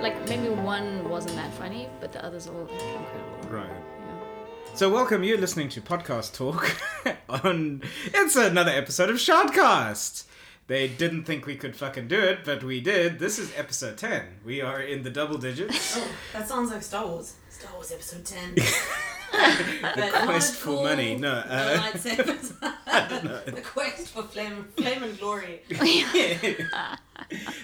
Like maybe one wasn't that funny, but the others all incredible. Right. Yeah. So welcome, you're listening to Podcast Talk on it's another episode of Shardcast. They didn't think we could fucking do it, but we did. This is episode 10. We are in the double digits. Oh, that sounds like Star Wars. Star Wars Episode 10. the But quest for all. money. No, No uh, lightsabers. the quest for flame, flame and glory.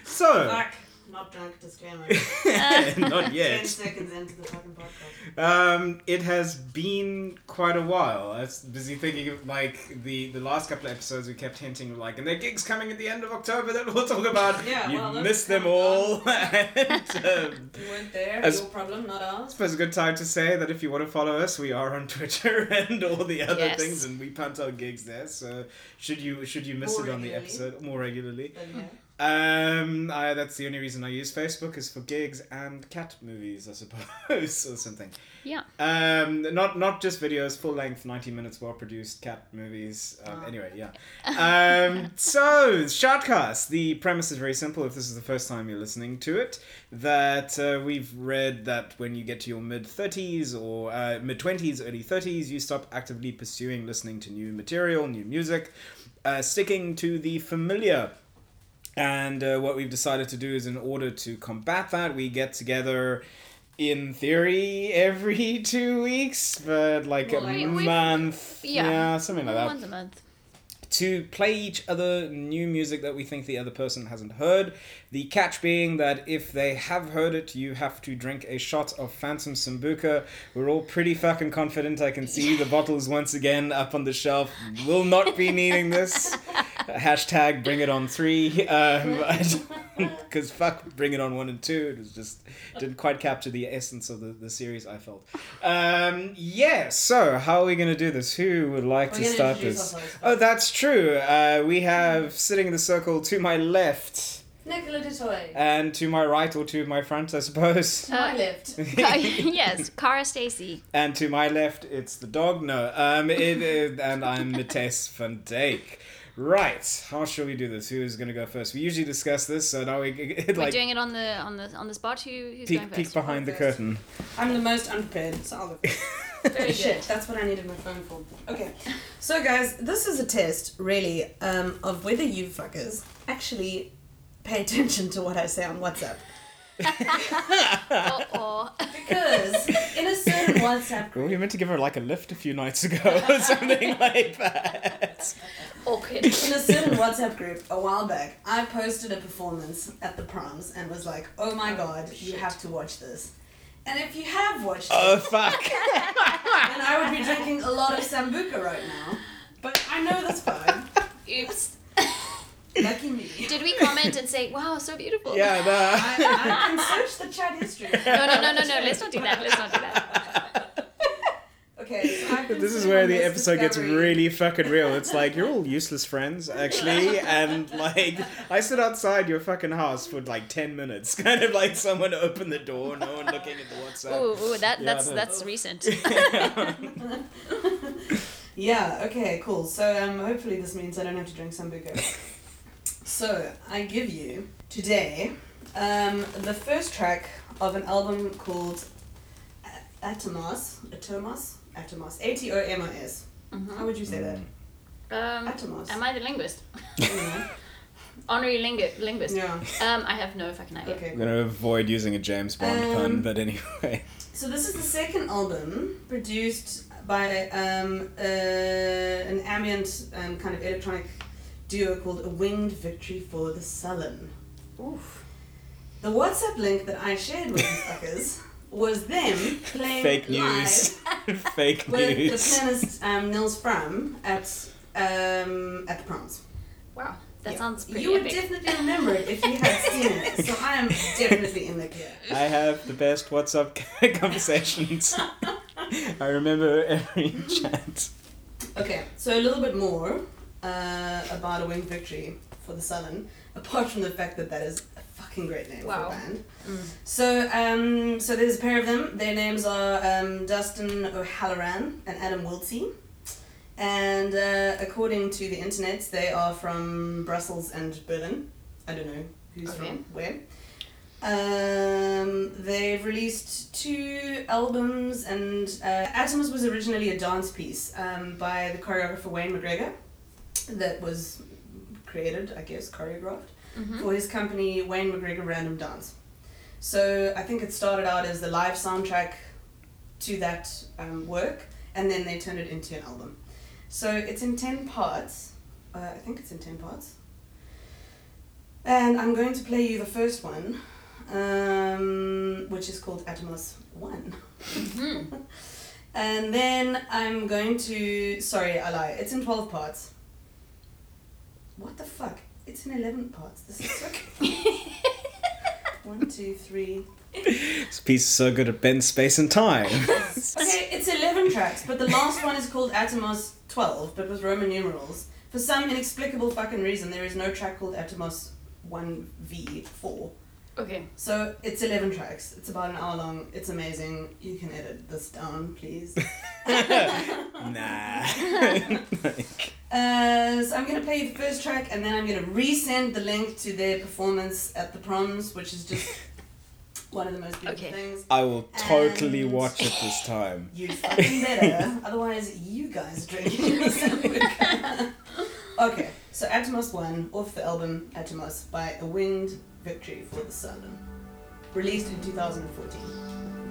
so, Fuck. Not drunk disclaimer. not yet. Ten seconds into the fucking podcast. Um, it has been quite a while. I was busy thinking of like the the last couple of episodes. We kept hinting like, and their gigs coming at the end of October that we'll talk about. Yeah, you well, those missed them come all. and, um, You weren't there. As- Your problem, not I ours. suppose a good time to say that if you want to follow us, we are on Twitter and all the other Yes. things, and we punt our gigs there. So should you should you miss More it on the regularly. episode more regularly? Then, yeah. Um, I, that's the only reason I use Facebook is for gigs and cat movies, I suppose, or something. Yeah. Um, not not just videos, full length, ninety minutes, well produced cat movies. Um, Ah. Anyway, yeah. Um, so Shardcast. The premise is very simple. If this is the first time you're listening to it, that uh, we've read that when you get to your mid thirties or uh, mid twenties, early thirties, you stop actively pursuing listening to new material, new music, uh, sticking to the familiar. And uh, what we've decided to do is, in order to combat that, we get together, in theory, every two weeks, but like Well, a month. yeah. Yeah, something like that Once a month. to play each other new music that we think the other person hasn't heard. The catch being that if they have heard it, you have to drink a shot of Phantom Sambuca. We're all pretty fucking confident. I can see the bottles once again up on the shelf. Will not be needing this. Hashtag bring it on three. Um, because fuck bring it on one and two. It was just didn't quite capture the essence of the, the series. I felt. Um, yeah. So how are we gonna do this? Who would like We're to start this? ourselves. Oh, that's true. Uh, we have sitting in the circle to my left Nicola du Toit. and to my right or to my front, I suppose. To my Uh, left. yes, Cara Stacy. and to my left, it's the dog. No, um, it is, and I'm Matthijs van Dijk. Right, how shall we do this? Who's gonna go first? We usually discuss this, so now we We're like doing it on the on the on the spot. Who who's peek, going peek behind the First. curtain. I'm the most unprepared, so I'll go first. Very Shit, that's what I needed my phone for. Okay, so guys, this is a test, really, um, of whether you fuckers actually pay attention to what I say on WhatsApp. Oh, oh. Because in a certain WhatsApp group, we meant to give her like a lift a few nights ago or something like that. Awkward. in a certain WhatsApp group a while back, I posted a performance at the proms and was like, "Oh my Oh, god, you have to watch this." And if you have watched Oh it, fuck! then I would be drinking a lot of sambuca right now. But I know this fine. Oops. Lucky me. Did we comment and say, "Wow, so beautiful"? yeah, no. I, I can search the chat history. No, no, no, no, no. Let's not do that. Let's not do that. Okay, so This is where the this episode gets really fucking real. It's like you're all useless friends, actually, and like I sit outside your fucking house for like ten minutes, kind of like someone opened the door, no one looking at the WhatsApp. Ooh, ooh, that Yeah, that's that's recent. Yeah, okay, cool. So um, hopefully this means I don't have to drink sambuca. So I give you today um, the first track of an album called A- Atomos. Atomos? Atomos. A T O M O S. How would you say that? Um, Atomos. am I the linguist? Yeah. Honorary lingu- linguist. yeah. Um, I have no fucking idea. Okay. I'm gonna avoid using a James Bond Um, pun, but anyway. So this is the second album produced by um, uh, an ambient um, kind of electronic duo called A Winged Victory for the Sullen. Oof. The WhatsApp link that I shared with you fuckers was them playing Fake news. live Fake with the news. pianist um, Nils Frahm at um, at the proms. Wow, that Yeah. sounds pretty You would epic. definitely remember it if you had seen it. So I am definitely in the clear. I have the best WhatsApp conversations. I remember every chat. Okay, so a little bit more uh, about a winged victory for the Sullen, apart from the fact that that is a fucking great name for a band. Mm. So, um, so there's a pair of them. Their names are um, Dustin O'Halloran and Adam Wiltzie. And uh, according to the internet, they are from Brussels and Berlin. I don't know who's Okay. from where. Um, they've released two albums, and uh, Atomos was originally a dance piece um, by the choreographer Wayne McGregor that was created, I guess, choreographed Mm-hmm. for his company Wayne McGregor Random Dance. So I think it started out as the live soundtrack to that um, work, and then they turned it into an album. So it's in 10 parts. Uh, I think it's in 10 parts. And I'm going to play you the first one, um, which is called Atomos 1. Mm-hmm. And then I'm going to. Sorry, I lie. It's in 12 parts. What the fuck? It's in 11 parts. This is so. One, two, three. This piece is so good at bend space and time. Okay, it's 11 tracks, but the last one is called Atomos 12, but with Roman numerals. For some inexplicable fucking reason, there is no track called Atomos 1v4. Okay. So it's 11 tracks. It's about an hour long. It's amazing. You can edit this down, please. nah. Uh, so I'm gonna play you the first track, and then I'm gonna resend the link to their performance at the proms, which is just one of the most beautiful Okay. things. I will totally And- watch it this time. You fucking better, otherwise you guys are drinking your Okay, so Atomos 1 off the album Atomos by A Winged Victory for the Sullen, released in 2014.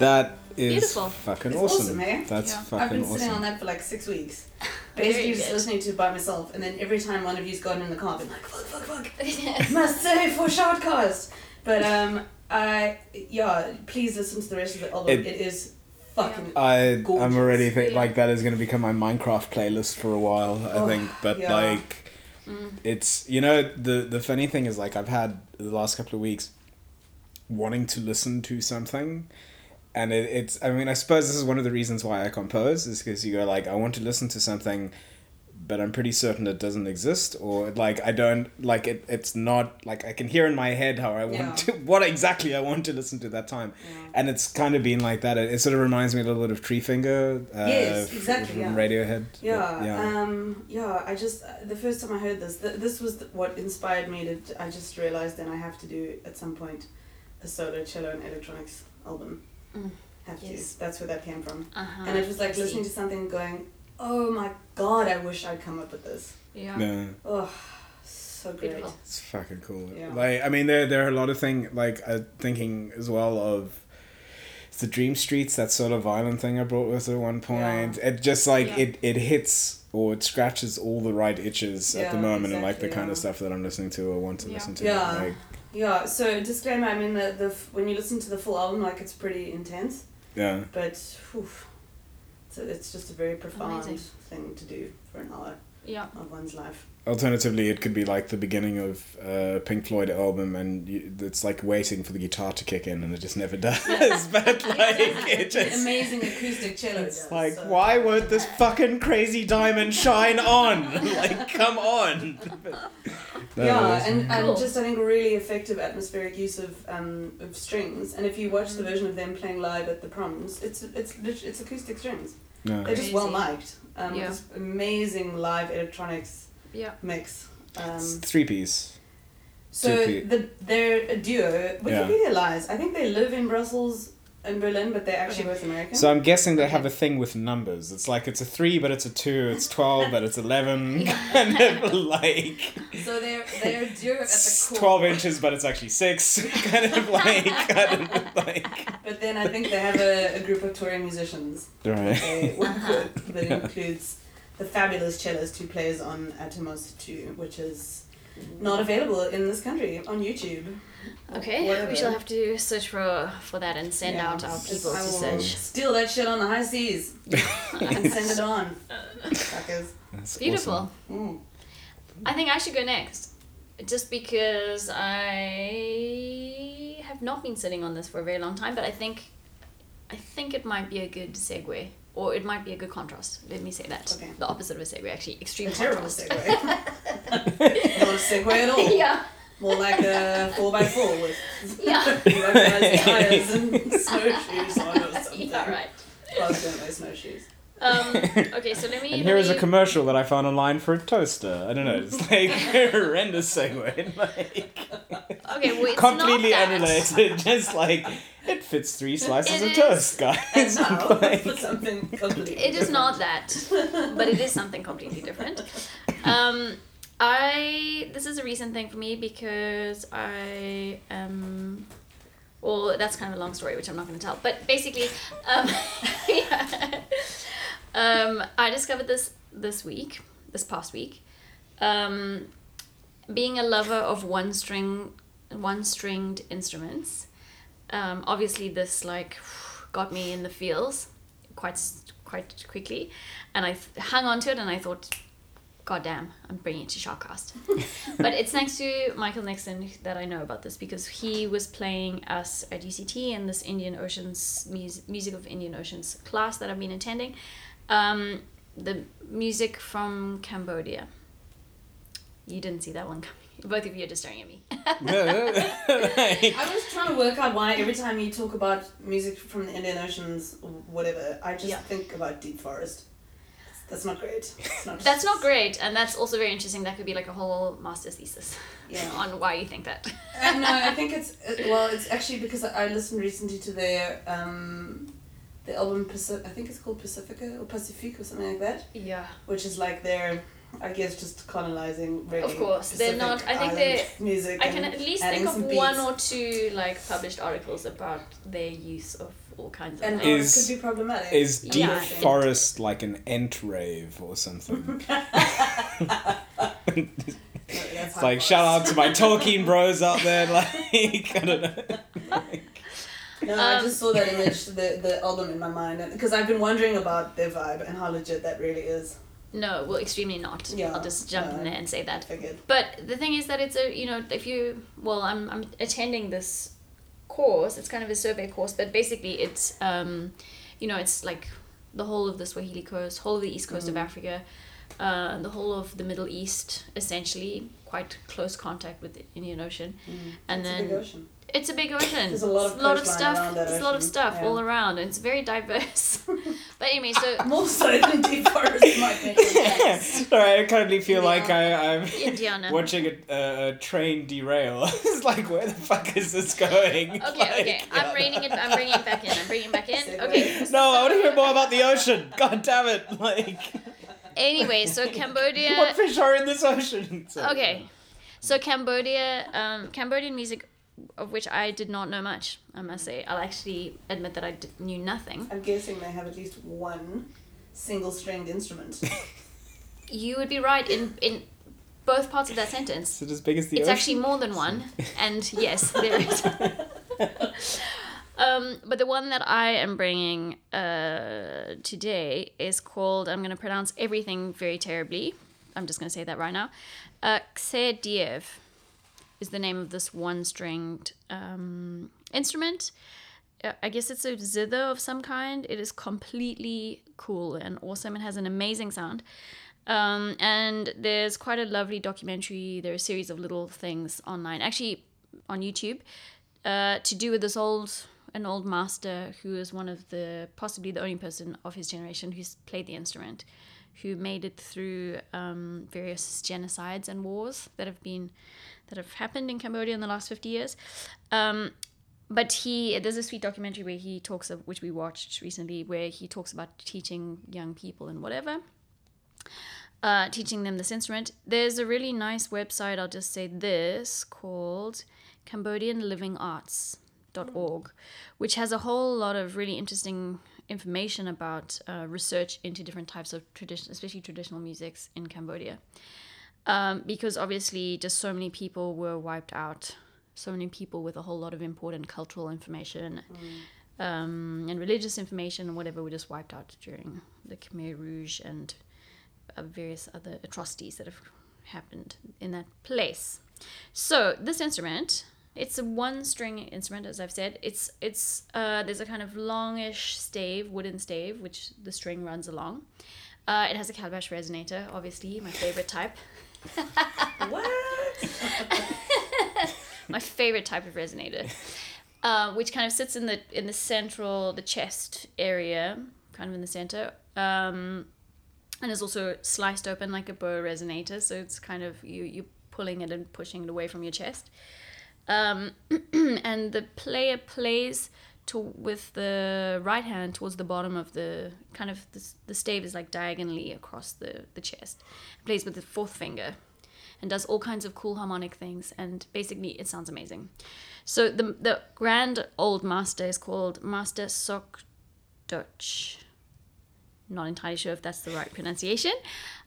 That is Beautiful. fucking It's awesome. awesome, eh? That's Yeah. I've fucking been sitting on that for like six weeks. Very Basically, just good. listening to it by myself, and then every time one of you's gone in the car, I've been like, fuck, fuck, fuck. Must save for shortcast. But um, I yeah, please listen to the rest of the album. It- it is fucking. I I'm already think Yeah. like that is going to become my Minecraft playlist for a while. I Oh, think, but yeah. like Mm. it's you know the the funny thing is like I've had the last couple of weeks wanting to listen to something. And it, it's, I mean, I suppose this is one of the reasons why I compose, is because you go, like, I want to listen to something, but I'm pretty certain it doesn't exist, or, like, I don't, like, it, it's not, like, I can hear in my head how I want Yeah. to, what exactly I want to listen to that time. Yeah. And it's kind of been like that. It, it sort of reminds me a little bit of Tree Finger. Uh, Yes, exactly, From yeah. Radiohead. but Yeah, yeah. um, yeah. I just uh, the first time I heard this, th- this was th- what inspired me to. I just realized then I have to do at some point a solo cello and electronics album. Mm, Have yes. to. That's where that came from. Uh-huh. and it was like listening to something going, "Oh my god, I wish I'd come up with this." Yeah. yeah. Oh, so great. Beautiful. It's fucking cool. Yeah. Like I mean, there there are a lot of thing like uh, thinking as well of the Dream Streets that sort of violent thing I brought with at one point. It just like Yeah. it it hits or it scratches all the right itches at the Yeah, moment and like the exactly, kind of stuff that I'm listening to or want to Yeah. listen to. Yeah. Like Yeah. So disclaimer. I mean, the the when you listen to the full album, like it's pretty intense, yeah. but whew, so it's just a very profound Amazing. thing to do for an hour Yeah. of one's life. Alternatively, it could be like the beginning of a Pink Floyd album, and you, it's like waiting for the guitar to kick in, and it just never does. but like it just amazing acoustic cello. It's does, like, so- why won't this fucking crazy diamond shine on? like, come on. But- yeah, was- and, and Cool. just I think really effective atmospheric use of um, of strings. And if you watch Mm. the version of them playing live at the proms, it's it's it's acoustic strings. no. They're just well Crazy. mic'd. Um, Yeah. Amazing live electronics Yeah. mix. It's Um, three piece. so Two the they're a duo. Wikipedia lies. I think they live in Brussels and Berlin, but they're actually both American. So I'm guessing they have a thing with numbers. It's like it's a three, but it's a two. It's twelve, but it's eleven. kind of like So they're they're a duo at the core. twelve inches, but it's actually six. Kind of like, kind of like. But then I think they have a, a group of touring musicians. Right. They work with that includes the fabulous cellist who plays on Atomos 2, which is not available in this country on YouTube. Okay. Whatever. We shall have to search for for that and send Yeah. out our people I to search. Steal that shit on the high seas and send it on. Fuckers. That's Beautiful. awesome. Mm. I think I should go next. Just because I have not been sitting on this for a very long time, but I think I think it might be a good segue. Or it might be a good contrast. Let me say that. Okay. The opposite of a segue, actually. Extreme A terrible contrast. segue. not a segue at all. yeah. More like a 4x4 with Yeah. tires and snowshoes on or something. Yeah, right. Cars don't wear snowshoes. Um, okay, so let me. And let here is a commercial that I found online for a toaster. I don't know. It's like a horrendous segue. Like Okay, well, it's completely not that. unrelated. Just like it fits three slices It of is- toast, guys. now Like- something completely It is not that, but it is something completely different. Um, I this is a recent thing for me because I um, well that's kind of a long story which I'm not going to tell. But basically, um, yeah. um, I discovered this this week, this past week. Um, being a lover of one string, one stringed instruments, um, obviously this like got me in the feels quite quite quickly, and I th- hung on to it, and I thought, God damn, I'm bringing it to Shockcast. but it's thanks to Michael Nixon that I know about this because he was playing us at UCT in this Indian Oceans mus- music of Indian Oceans class that I've been attending. Um, the music from Cambodia. You didn't see that one coming. Both of you are just staring at me. Like- I was trying to work out why every time you talk about music from the Indian Oceans, or whatever, I just Yeah. think about Deep Forest. That's not great. It's not That's not great, and that's also very interesting. That could be like a whole master's thesis Yeah. on why you think that. Uh, no, I think it's uh, well. It's actually because I listened recently to their um, the album Pacific. I think it's called Pacifica or Pacific or something like that, Yeah. which is like their, I guess, just colonizing. Really Of course, they're not- I think island they're- music. I can and at least think of some one or two like published articles about their use of all kinds of And things. Is- it could be problematic. Is deep Yeah. forest like an ent rave or something? it's like shout out to my Tolkien bros out there. Like I don't know. No, I Um, just saw that image, the the album in my mind, because I've been wondering about their vibe and how legit that really is. No, well, extremely not. Yeah, I'll just jump in there and say that. figured. But the thing is that it's a you know if you well I'm I'm attending this course. It's kind of a survey course, but basically it's um, you know it's like the whole of the Swahili coast, whole of the east coast of Africa, uh, the whole of the Middle East, essentially quite close contact with the Indian Ocean, and It's then. It's a big ocean. There's a lot of It's lot of stuff. around that There's a lot of stuff yeah. all around, and it's very diverse. but anyway, so More so than deep forest might make sense. Sorry, I currently feel like I, I'm Indiana. watching a, a, a train derail. it's like, where the fuck is this going? Okay, Like, okay. I'm reining it. I'm bringing it back in. I'm bringing it back in. Okay. No, I want to hear more about the ocean. God damn it! Like, Anyway, so Cambodia. what fish are in this ocean? Sorry. Okay, so Cambodia, um, Cambodian music, of which I did not know much. I must say, I'll actually admit that I d- knew nothing. I'm guessing they have at least one single stringed instrument. You would be right in in both parts of that sentence. Is it as big as the It's ocean? actually more than one, and yes, there is. um, but the one that I am bringing uh, today is called. I'm going to pronounce everything very terribly. I'm just going to say that right now. Uh, Kse Diev is the name of this one-stringed um, instrument. Uh, I guess it's a zither of some kind. It is completely cool and awesome. It has an amazing sound. Um, and there's quite a lovely documentary. There are a series of little things online, actually on YouTube, uh, to do with this old an old master who is one of the possibly the only person of his generation who's played the instrument, who made it through um, various genocides and wars that have been that have happened in Cambodia in the last fifty years. Um, but he there's a sweet documentary where he talks of which we watched recently where he talks about teaching young people and whatever uh, teaching them this instrument there's a really nice website i'll just say this called cambodianlivingarts.org which has a whole lot of really interesting information about uh, research into different types of tradition especially traditional musics in cambodia. Um, because obviously just so many people were wiped out. So many people with a whole lot of important cultural information um, and religious information and whatever were just wiped out during the Khmer Rouge and uh, various other atrocities that have happened in that place. So this instrument, it's a one-string instrument, as I've said. It's it's uh, there's a kind of longish stave, wooden stave, which the string runs along. Uh, it has a calabash resonator, obviously my favorite type. what? my favorite type of resonator, uh, which kind of sits in the in the central, the chest area, kind of in the center, um, and is also sliced open like a bow resonator. So it's kind of you you pulling it and pushing it away from your chest, um, and the player plays. To, with the right hand towards the bottom of the kind of the, the stave is like diagonally across the, the chest. Plays with the fourth finger and does all kinds of cool harmonic things and basically it sounds amazing so the the grand old master is called master Sok Duch not entirely sure if that's the right pronunciation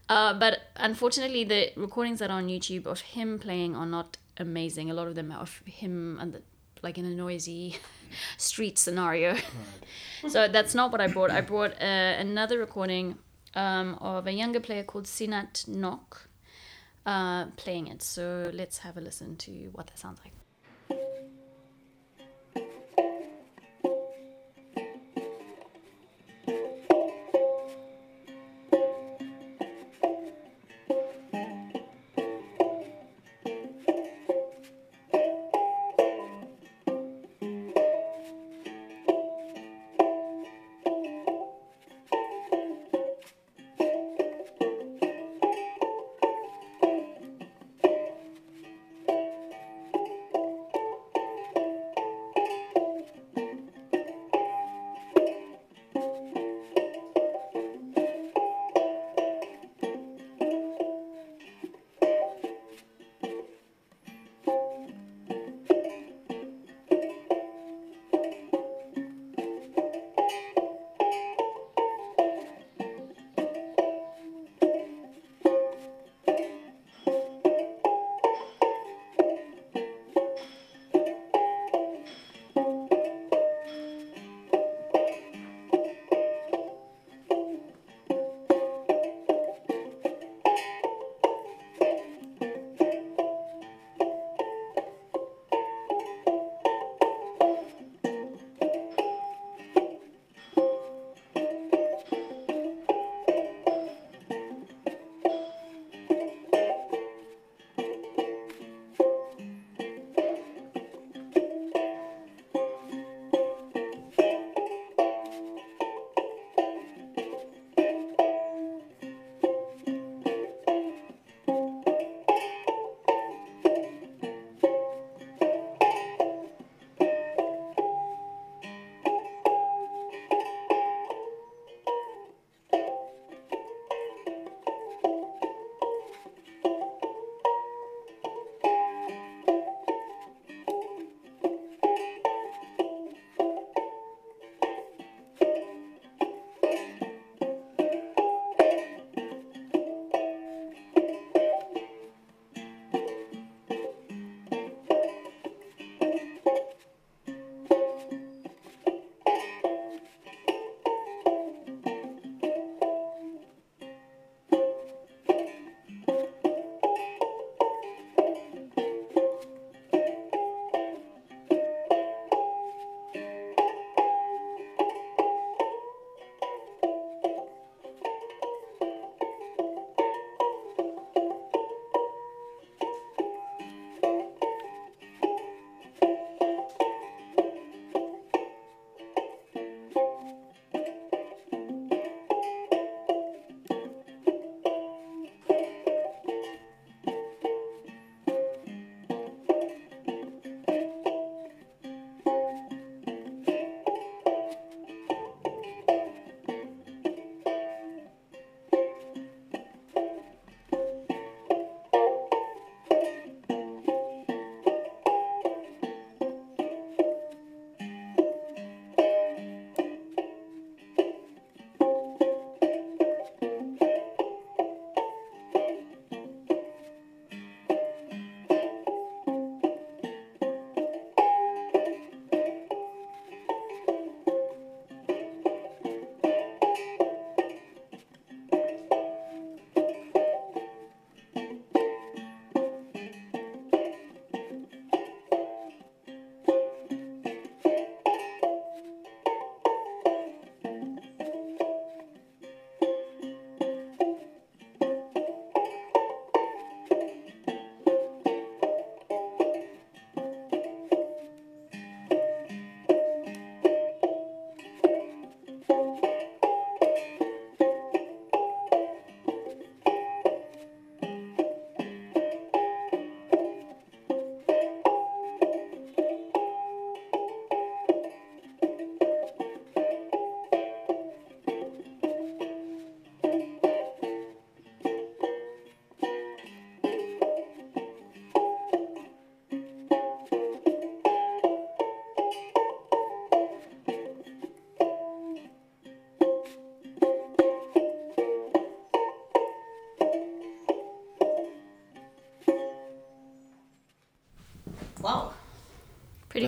uh, but unfortunately the recordings that are on youtube of him playing are not amazing a lot of them are of him and the, like in a noisy street scenario so that's not what i brought i brought uh, another recording um, of a younger player called Sinat Nhok uh, playing it. So let's have a listen to what that sounds like.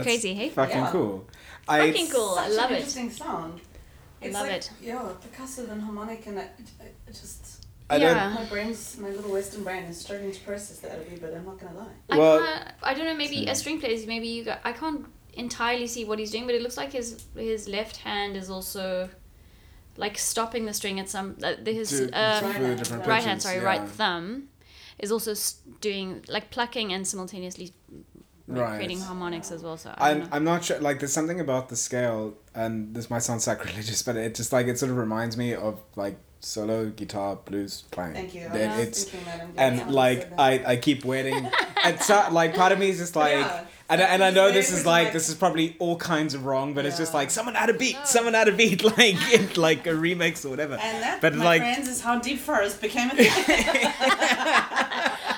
Crazy, hey? Fucking Yeah. cool. I, Fucking cool. I Such love an it. interesting sound. It's love like, it. Yeah, percussive and harmonic, and it, it, it just I Yeah. don't. my brain's my little Western brain is struggling to process that a wee bit. I'm not gonna lie. I Well- can't, I don't know. Maybe So- a string player. Is maybe you. Got, I can't entirely see what he's doing, but it looks like his his left hand is also like stopping the string at some. Uh, his to- uh, Right hand. right hand, sorry, yeah. right thumb, is also doing like plucking and simultaneously like, Right. creating harmonics as well. So I don't I'm. I'm not sure. Like, there's something about the scale, and this might sound sacrilegious, but it just like it sort of reminds me of like solo guitar blues playing. Thank you. I it's thinking that. I'm glad and like. I, I keep waiting. and so, like part of me is just like, Yeah. and, and I know this is like like- this is probably all kinds of wrong, but it's just like someone add a beat, No. someone add a beat, like in like a remix or whatever. And that, But, my like- friends, is how Deep Forest became a thing.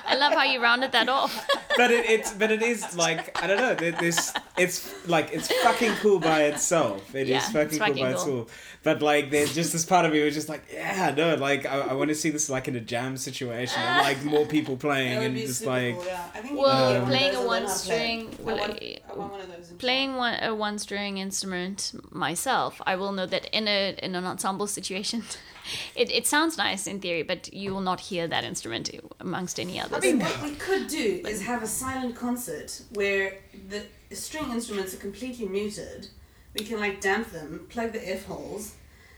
I love how you rounded that off. But it, it's but it is like I don't know. This it's like it's fucking cool by itself. It is Yeah, fucking, it's cool fucking by cool. itself. But like, there's just this part of me was just like, yeah, no, like I, I want to see this like in a jam situation, and like more people playing and be just like. cool, yeah. I think you Well, can get one playing a one learn how to play. string, I want, I- I want one of those. in Playing one a one string instrument myself, I will know that in a in an ensemble situation, it, it sounds nice in theory, but you will not hear that instrument amongst any others. I mean, what we could do is have a silent concert where the string instruments are completely muted. We can like damp them, plug the f holes,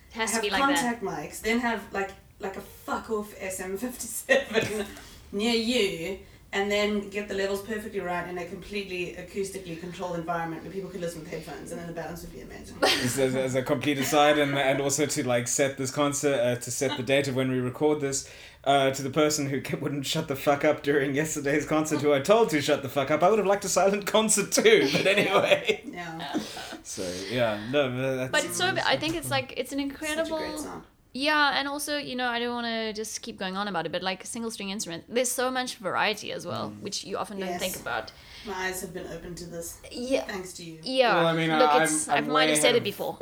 it has to have be like that. contact mics, then have like like a fuck off SM57 near you, and then get the levels perfectly right in a completely acoustically controlled environment where people could listen with headphones, and then the balance would be amazing. As, as, as a complete aside, and and also to like set this concert, uh, to set the date of when we record this, uh, to the person who ke- wouldn't shut the fuck up during yesterday's concert, who I told to shut the fuck up, I would have liked a silent concert too. But anyway, yeah, so yeah, no, but that's. But it's so. I think it's like it's an such a incredible. Great song. Yeah, and also you know I don't want to just keep going on about it, but like single string instrument, there's so much variety as well, mm. which you often don't think about. My eyes have been open to this Yeah. thanks to you. Yeah. Well, I mean, look, I'm- it's, I'm I've might have said ahead it of- before.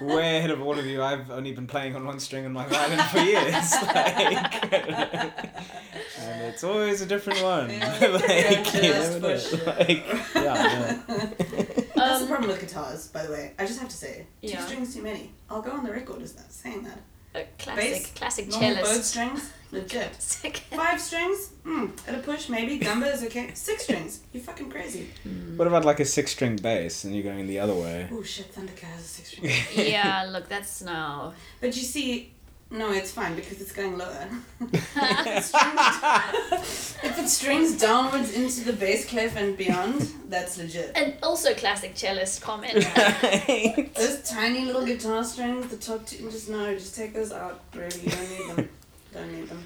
way ahead of all of you. I've only been playing on one string on my violin for years. Like, and it's always a different one. Yeah. like, you Just never know. for sure. Like, yeah, That's the Um, problem with guitars, by the way. I just have to say, two Yeah. strings too many. I'll go on the record as that saying that. a classic, Bass, classic Normal bow cellist. strings, legit. Sick. Five strings, hmm, at a push maybe. Gamba is okay. Six strings, you fucking crazy. What about like a six string bass and you're going the other way? Oh shit, Thundercat has a six string. yeah, look, that's now. but you see, no, it's fine because it's going lower. if, it strings, if it strings downwards into the bass clef and beyond, that's legit. And also classic cellist comment. Those tiny little guitar strings, the top two, just no, just take those out. Really, you don't need them. Don't need them.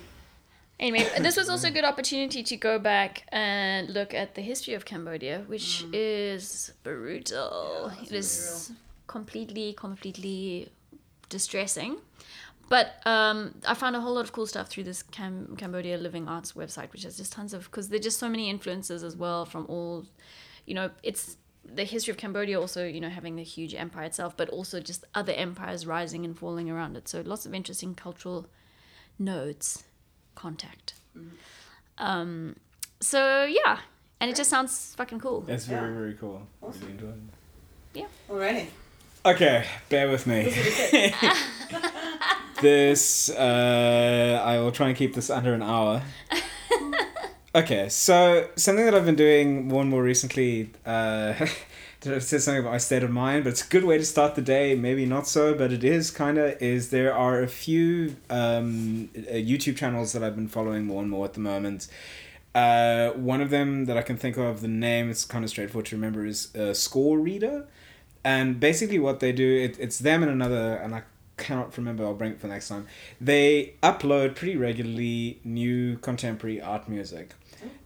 Anyway, this was also a good opportunity to go back and look at the history of Cambodia, which mm. is brutal. Yeah, it's is completely, completely distressing. But um, I found a whole lot of cool stuff through this Cam- Cambodia Living Arts website, which has just tons of because there's just so many influences as well from all, you know, it's the history of Cambodia also, you know, having the huge empire itself, but also just other empires rising and falling around it. So lots of interesting cultural nodes contact. Um, so yeah, and it just sounds fucking cool. That's very, Yeah. very cool. Awesome. Really enjoyed it. Alrighty. Okay, bear with me. this, uh, I will try and keep this under an hour. Okay, so something that I've been doing more and more recently, uh, it says something about my state of mind, but it's a good way to start the day. Maybe not so, but it is kind of. Is there are a few um, uh, YouTube channels that I've been following more and more at the moment. Uh, one of them that I can think of, the name it's kind of straightforward to remember, is uh, Score Reader, and basically what they do, it, it's them and another, and I cannot remember. I'll bring it for next time. They upload pretty regularly new contemporary art music.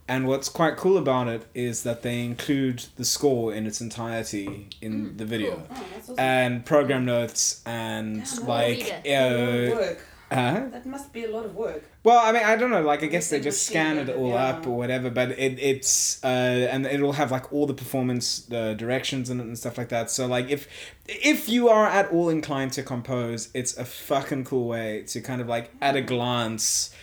And what's quite cool about it is that they include the score in its entirety in the video. Oh, awesome. And program notes and Yeah, like A uh, work. uh That must be a lot of work. Well, I mean, I don't know. Like, I guess they just machine scan it all yeah. up or whatever. But it it's uh, and it'll have like all the performance uh, directions in it and stuff like that. So like, if if you are at all inclined to compose, it's a fucking cool way to kind of like at a glance.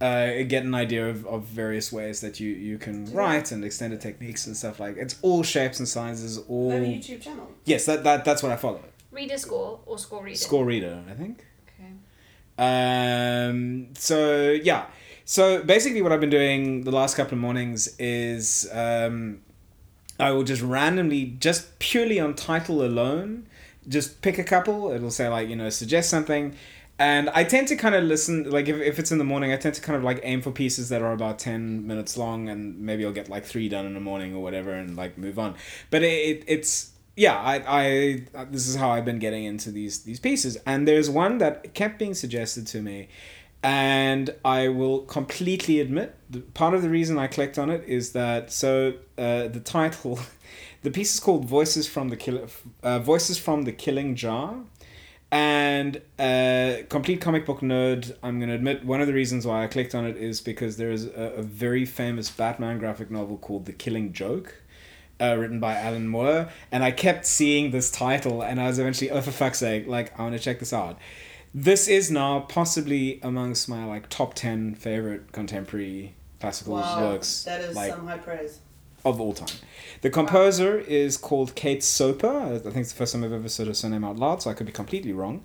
uh, get an idea of, of various ways that you, you can write and extended techniques and stuff like it's all shapes and sizes all They a YouTube channel. yes that, that that's what I follow Reader score or score reader. score reader I think Okay. Um, so yeah. So basically, what I've been doing the last couple of mornings is um, I will just randomly, just purely on title alone, just pick a couple. It'll say like you know suggest something, and I tend to kind of listen. Like if, if it's in the morning, I tend to kind of like aim for pieces that are about ten minutes long, and maybe I'll get like three done in the morning or whatever, and like move on. But it, it it's yeah, I, I this is how I've been getting into these these pieces, and there's one that kept being suggested to me, and I will completely admit the, part of the reason I clicked on it is that so uh, the title, the piece is called Voices from the Kill, uh, Voices from the Killing Jar, and uh, complete comic book nerd. I'm gonna admit one of the reasons why I clicked on it is because there is a, a very famous Batman graphic novel called The Killing Joke uh, written by Alan Moore, and I kept seeing this title, and I was eventually, oh for fuck's sake, like I want to check this out. This is now possibly amongst my like top ten favorite contemporary classical Wow, works, that is like some high praise. of all time. The composer is called Kate Soper. I think it's the first time I've ever said her surname out loud, so I could be completely wrong.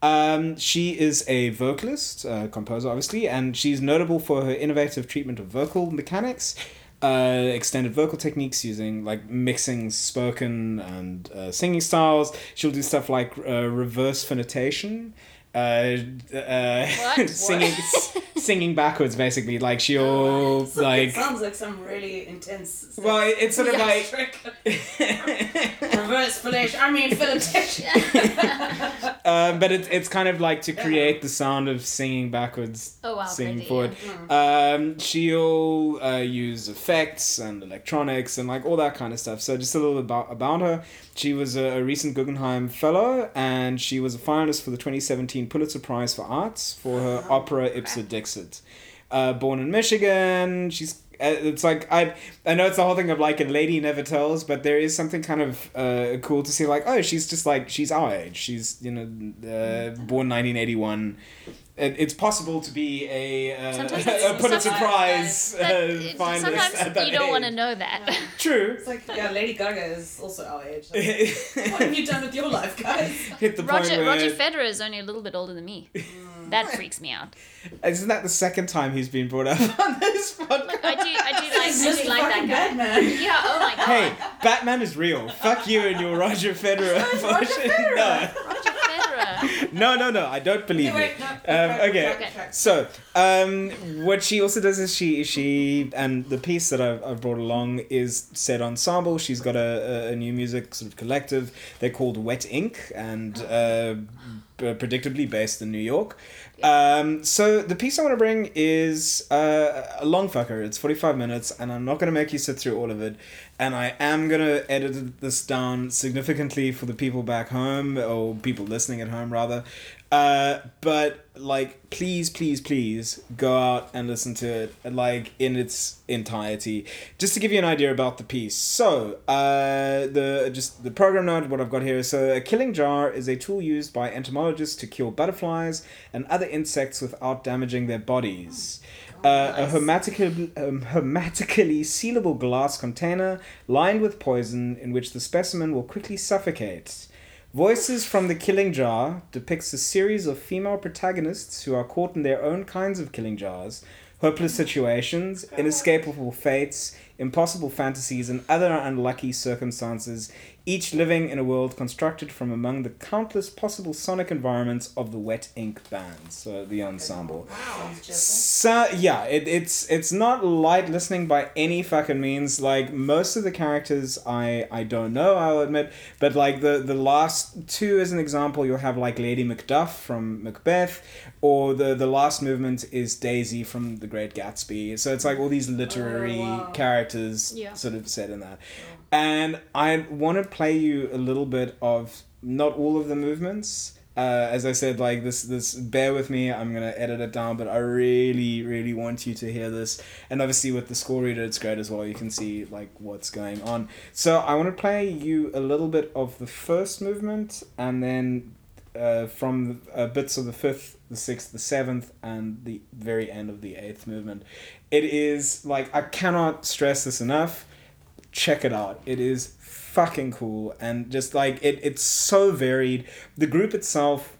Um, she is a vocalist, uh, composer, obviously, and she's notable for her innovative treatment of vocal mechanics, uh, extended vocal techniques using like mixing spoken and uh, singing styles. She'll do stuff like uh, reverse phonitation. Uh, uh, What? singing, singing backwards, basically. Like she'll So like it sounds like some really intense. well, it- it's sort of like. reverse phonation. I mean phonation. um, but it's it's kind of like to create the sound of singing backwards, Oh, wow, singing crazy, forward. Um, she'll uh, use effects and electronics and like all that kind of stuff. So just a little about about her. She was a, recent Guggenheim Fellow, and she was a finalist for the 2017 Pulitzer Prize for Arts for her oh, opera Ipsa Dixit. Uh, born in Michigan, she's uh, it's like I I know it's the whole thing of like a lady never tells, but there is something kind of uh, cool to see like oh she's just like she's our age. She's you know uh, mm-hmm. born 1981 and it's possible to be a, uh, a Pulitzer Prize uh, finalist. Sometimes you don't want to know that. Yeah. True. It's like yeah, Lady Gaga is also our age. Like, what have you done with your life, guys? Hit the Roger, point where... Roger Federer is only a little bit older than me. That freaks me out. Isn't that the second time he's been brought up on this podcast? Look, I do, I do like, really like that guy. Batman. Yeah. Oh my god. Hey, Batman is real. Fuck you and your Roger Federer. Roger Federer. No. Roger no, no, no. I don't believe Okay, it. no, Um, backtrack, okay. So, um, what she also does is she she and the piece that I've, I've brought along is said ensemble. She's got a, a, a new music sort of collective. They're called Wet Ink and uh, p- predictably based in New York. Um, so the piece I want to bring is uh, a long fucker. It's forty five minutes, and I'm not going to make you sit through all of it. And I am going to edit this down significantly for the people back home or people listening at home rather. Uh, but like, please, please, please go out and listen to it like in its entirety, just to give you an idea about the piece. So, uh, the just the program note. What I've got here is so a killing jar is a tool used by entomologists to kill butterflies and other insects without damaging their bodies. Uh, a hermetically, um, hermetically sealable glass container lined with poison in which the specimen will quickly suffocate. Voices from the Killing Jar depicts a series of female protagonists who are caught in their own kinds of killing jars, hopeless situations, inescapable fates, impossible fantasies, and other unlucky circumstances, each living in a world constructed from among the countless possible sonic environments of the Wet Ink Band, so the ensemble. Sounds just So yeah, it, it's it's not light listening by any fucking means. Like most of the characters, I I don't know. I'll admit, but like the the last two, as an example, you'll have like Lady Macduff from Macbeth, or the the last movement is Daisy from The Great Gatsby. So it's like all these literary Oh, wow. characters Yeah. sort of set in that. And I want to play you a little bit of not all of the movements. Uh, as I said, like this, this. Bear with me. I'm gonna edit it down, but I really, really want you to hear this. And obviously, with the score reader, it's great as well. You can see like what's going on. So I want to play you a little bit of the first movement, and then uh, from uh, bits of the fifth, the sixth, the seventh, and the very end of the eighth movement. It is like I cannot stress this enough. Check it out. It is fucking cool and just like it. It's so varied. The group itself.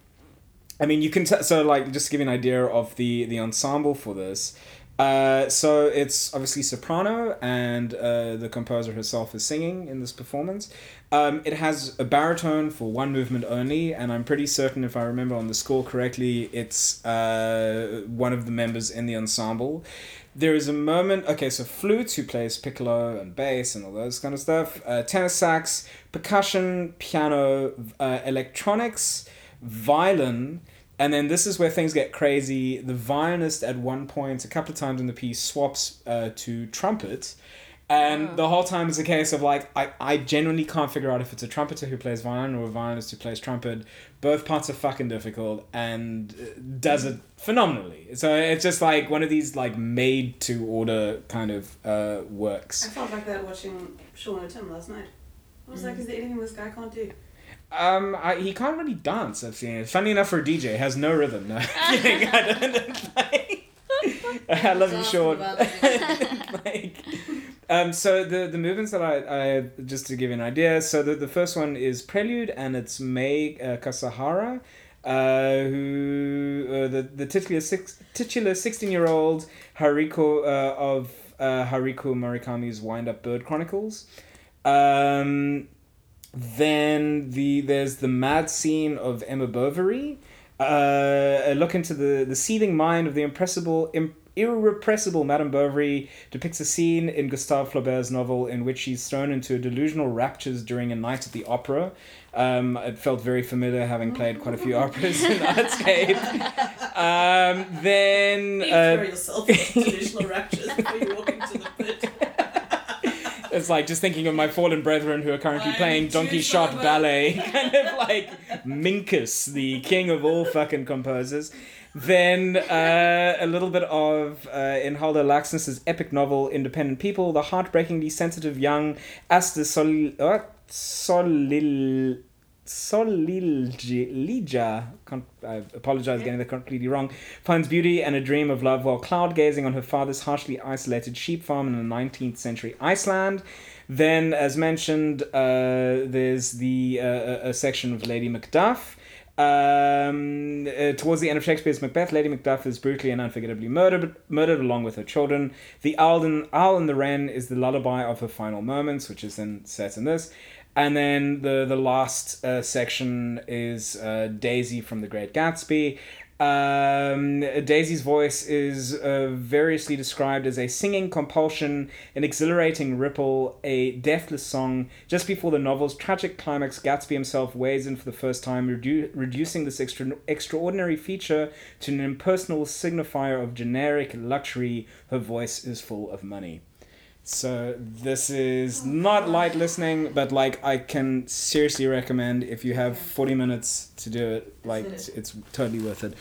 I mean, you can t- so like just give you an idea of the the ensemble for this. Uh, so it's obviously soprano, and uh, the composer herself is singing in this performance. Um, it has a baritone for one movement only, and I'm pretty certain, if I remember on the score correctly, it's uh, one of the members in the ensemble. There is a moment, okay, so flute, who plays piccolo and bass and all those kind of stuff, uh, tenor sax, percussion, piano, uh, electronics, violin, and then this is where things get crazy. The violinist at one point, a couple of times in the piece, swaps uh, to trumpet. And Oh. the whole time is a case of like, I, I genuinely can't figure out if it's a trumpeter who plays violin or a violinist who plays trumpet. Both parts are fucking difficult and uh, does it phenomenally. So it's just like one of these like made to order kind of uh, works. I felt like that watching Sean and Tim last night. I was like, is there anything this guy can't do? Um, I, he can't really dance. I've seen it. Funny enough for a DJ, has no rhythm. No, kidding. I don't. Like, I love you, Just Sean. asking about like, um, so the the movements that I, I just to give you an idea. So the, the first one is Prelude, and it's Mei uh, Kasahara, uh, who uh, the the titular six titular sixteen year old Hariko uh, of uh, Haruki Murakami's Wind Up Bird Chronicles. Um, then the there's the mad scene of Emma Bovary. Uh, a look into the, the seething mind of the impressible, im- irrepressible Madame Bovary depicts a scene in Gustave Flaubert's novel in which she's thrown into delusional raptures during a night at the opera. Um, it felt very familiar having played quite a few operas in Artscape. Um, then. Uh, yourself delusional raptures before you walk into the pit. It's like just thinking of my fallen brethren who are currently I'm playing Donkey Shot. Ballet, kind of like Minkus, the king of all fucking composers. Then uh, a little bit of uh, in Halldór Laxness's epic novel Independent People, the heartbreakingly sensitive young Asta Sol- uh, Solil. Solilja, con- I apologize getting that completely wrong, finds beauty and a dream of love while cloud gazing on her father's harshly isolated sheep farm in the 19th century Iceland. Then, as mentioned, uh, there's the uh, a section of Lady Macduff. Um, uh, towards the end of Shakespeare's Macbeth, Lady Macduff is brutally and unforgettably murdered, murdered along with her children. The Owl and, Owl and the Wren is the lullaby of her final moments, which is then set in this. And then the the last uh, section is uh, Daisy from The Great Gatsby. Um, Daisy's voice is uh, variously described as a singing compulsion, an exhilarating ripple, a deathless song. Just before the novel's tragic climax, Gatsby himself weighs in for the first time, redu- reducing this extra- extraordinary feature to an impersonal signifier of generic luxury. Her voice is full of money. So this is not light listening, but like I can seriously recommend if you have forty minutes to do it, like it's totally worth it.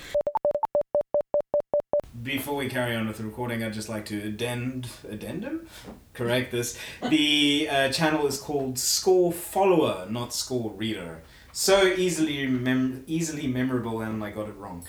Before we carry on with the recording, I'd just like to addend addendum, correct this. The uh, channel is called Score Follower, not Score Reader. So easily mem- easily memorable, and I got it wrong.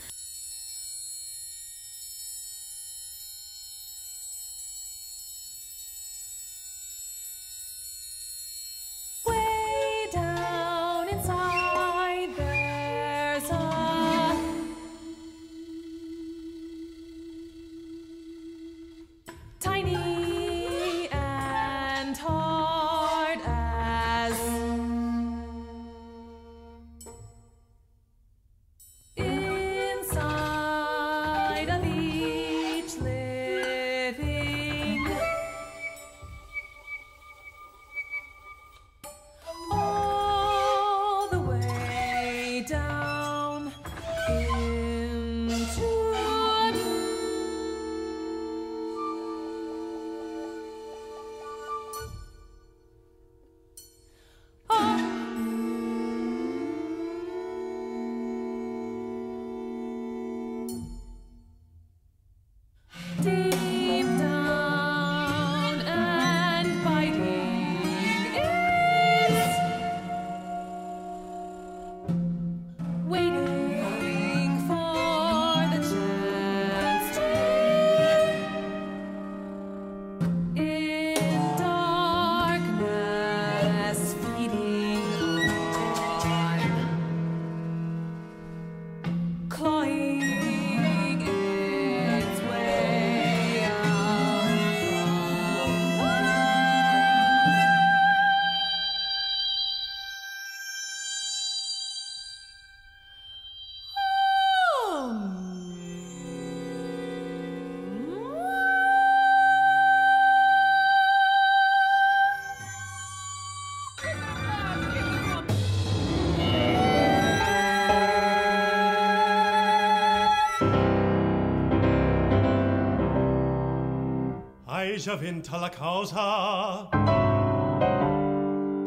grigia vinta la causa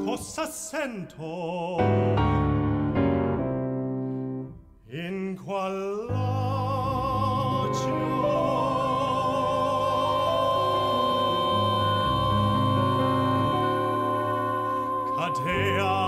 cosa sento? In qual lacio cadea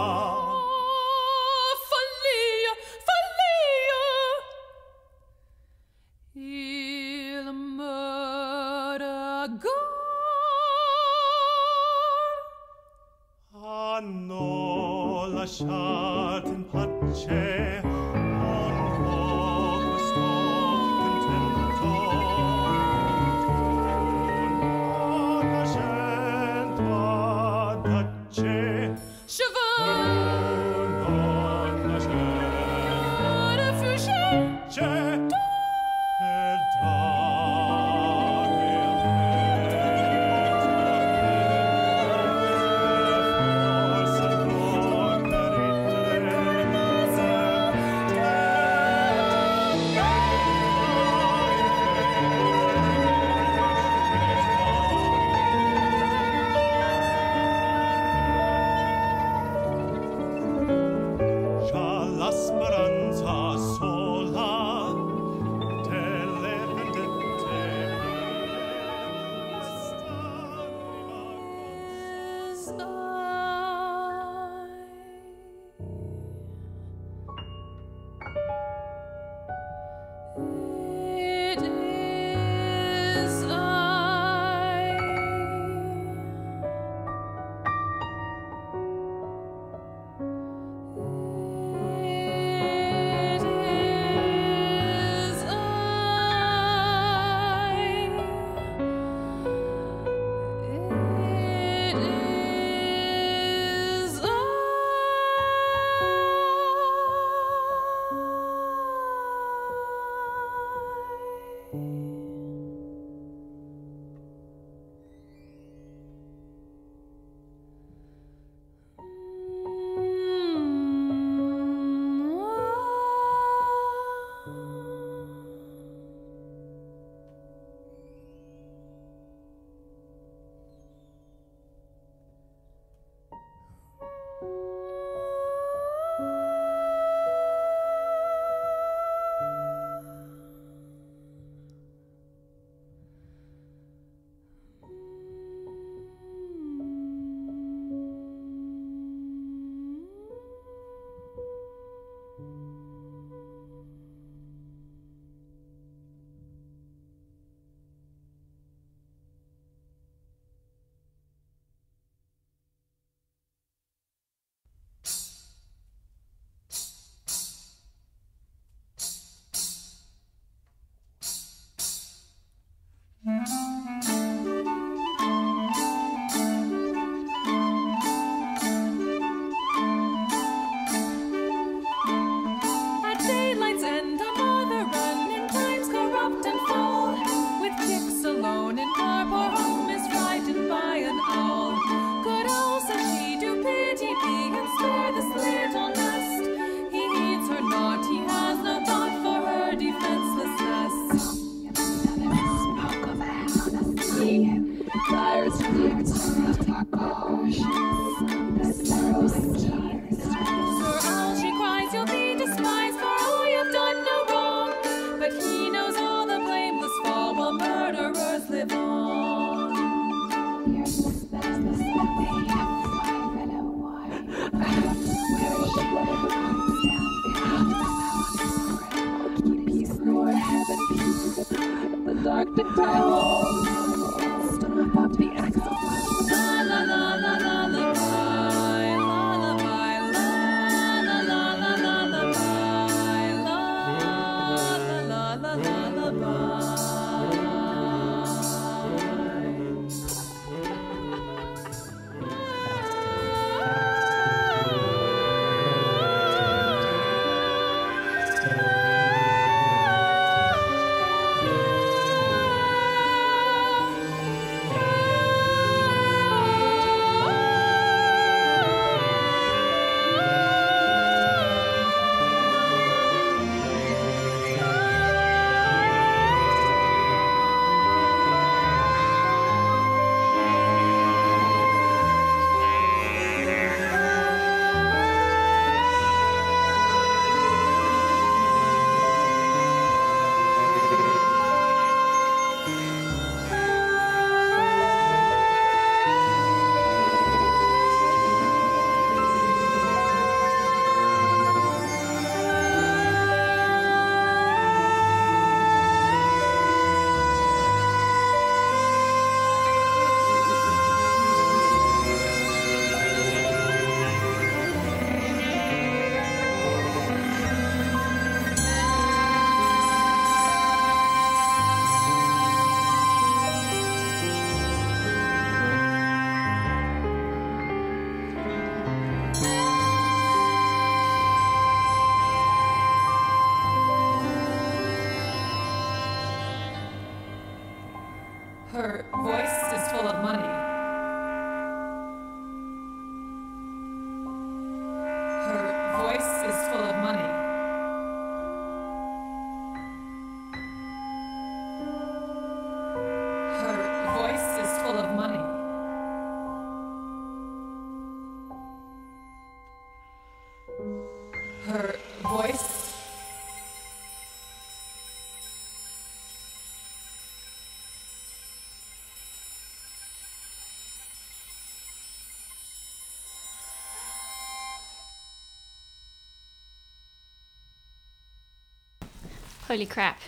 Holy crap.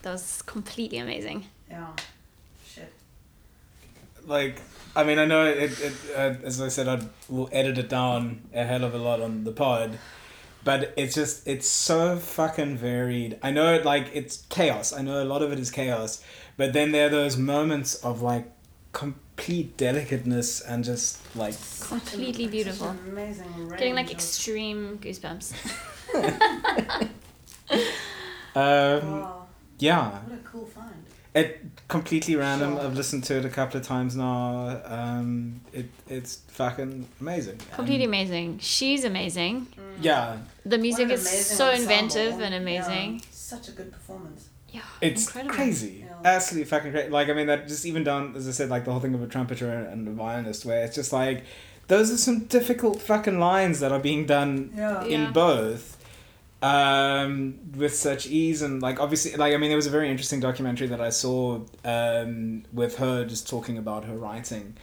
That was completely amazing. Yeah. Shit. like I mean I know it, it uh, as I said I will edit it down a hell of a lot on the pod but it's just it's so fucking varied I know it, like it's chaos I know a lot of it is chaos but then there are those moments of like complete delicateness and just like Completely beautiful. Amazing Getting like of- extreme goosebumps. um, Wow. yeah What a cool find. it completely random Sure. I've listened to it a couple of times now um, it it's fucking amazing completely And- amazing. She's amazing. yeah The music is so ensemble. inventive and Yeah. amazing. Such a good performance. Yeah, It's incredible. crazy. Yeah. Absolutely fucking crazy. Like, I mean, that just even down, as I said, like the whole thing of a trumpeter and a violinist, where it's just like, those are some difficult fucking lines that are being done Yeah. Yeah. in both um, with such ease. And, like, obviously, like, I mean, there was a very interesting documentary that I saw um, with her just talking about her writing.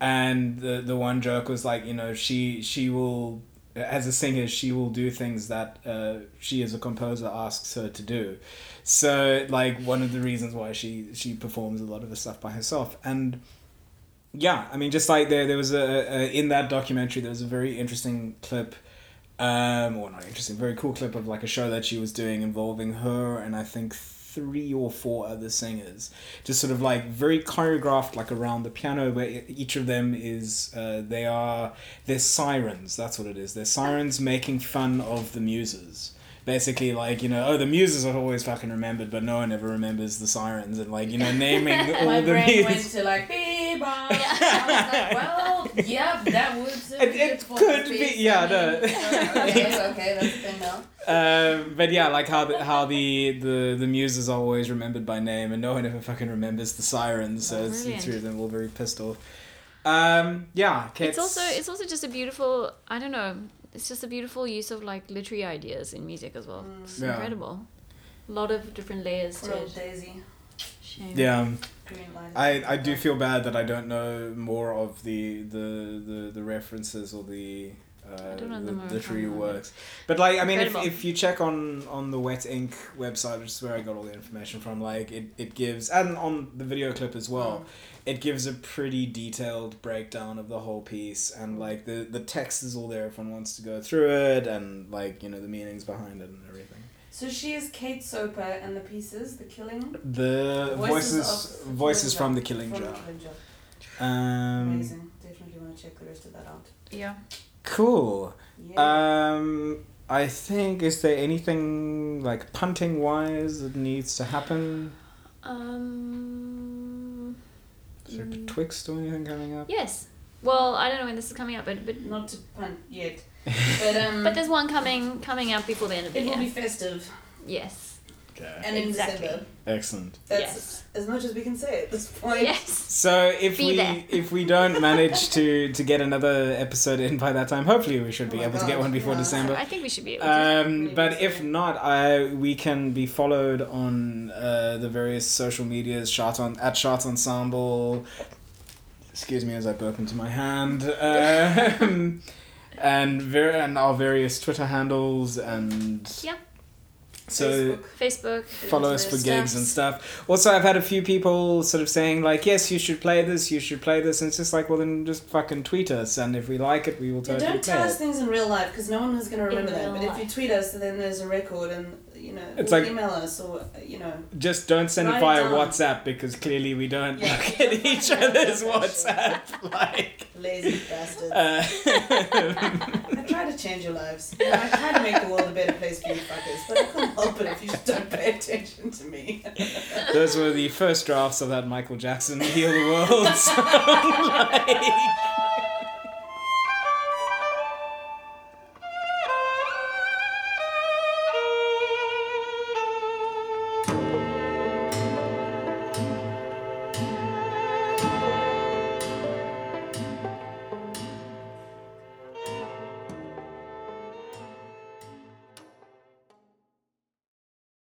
And the, the one joke was like, you know, she, she will. As a singer, she will do things that uh, she, as a composer, asks her to do. So like one of the reasons why she she performs a lot of the stuff by herself and yeah, I mean just like there there was a, a in that documentary there was a very interesting clip um or not interesting. Very cool clip of like a show that she was doing involving her and I think three or four other singers. Just sort of like very choreographed like around the piano where each of them is uh, they are they're sirens. That's what it is. They're sirens making fun of the muses. Basically like you know oh the muses are always fucking remembered but no one ever remembers the sirens and like you know naming all My the brain went muses. to like beep bop. I was like, well, yeah, that would. It- be it could be- yeah, I no. okay, okay, that's the thing now. um, but yeah like how the, how the, the the muses are always remembered by name and no one ever fucking remembers the sirens so Oh, it's the three of them all very pissed off um yeah okay, It's also it's also just a beautiful. I don't know. It's just a beautiful use of like literary ideas in music as well. It's Yeah. incredible. A lot of different layers Poor to old it. Daisy. Shame. yeah Green light. I, I do feel bad that I don't know more of the the, the, the references or the uh, don't the them more literary works. But like I mean if, if you check on, on the Wet Ink website, which is where I got all the information from, like it, it gives and on the video clip as well, it gives a pretty detailed breakdown of the whole piece and like the, the text is all there if one wants to go through it and like, you know, the meanings behind it and everything. So she is Kate Soper and the pieces, The Killing. The voices of- voices from the Jar. Killing From Jar. The Killing Jar. Um Amazing. Definitely want to check the rest of that out. Yeah. cool. Yeah. Um, I think is there anything like punting wise that needs to happen? Um. Is there Mm. Twixt or anything coming up? Yes. Well, I don't know when this is coming up, but but Not to punt yet. But um but there's one coming coming out before the end of the it will year. be festive yes. Okay. and in Exactly. December. Excellent. That's Yes. as much as we can say at this point. Yes. So if Be we there. if we don't manage to to get another episode in by that time, hopefully we should be Oh my able to get one before yeah. December. I think we should be able to. Um, but if story. not, I we can be followed on uh, the various social medias. Shot on at Shot Ensemble. Excuse me as I burp into my hand. Um, and ver- and our various Twitter handles and Yeah. So Facebook. Facebook. follow us for Stuff. gigs and stuff. Also, I've had a few people sort of saying like, "Yes, you should play this. You should play this," and it's just like, well, then just fucking tweet us, and if we like it, we will Yeah, totally don't play tell us it. things in real life because no one is going to remember In that. real But if you tweet us, then there's a record, and you know, It's like- email us or you know. Just don't send it via. WhatsApp because clearly we don't Yeah. look at each other's WhatsApp. Like, Lazy bastards. uh, try to change your lives. You know, I try to make the world a better place for you fuckers, but I can't help it if you just don't pay attention to me. Those were the first drafts of that Michael Jackson Heal the World song. like,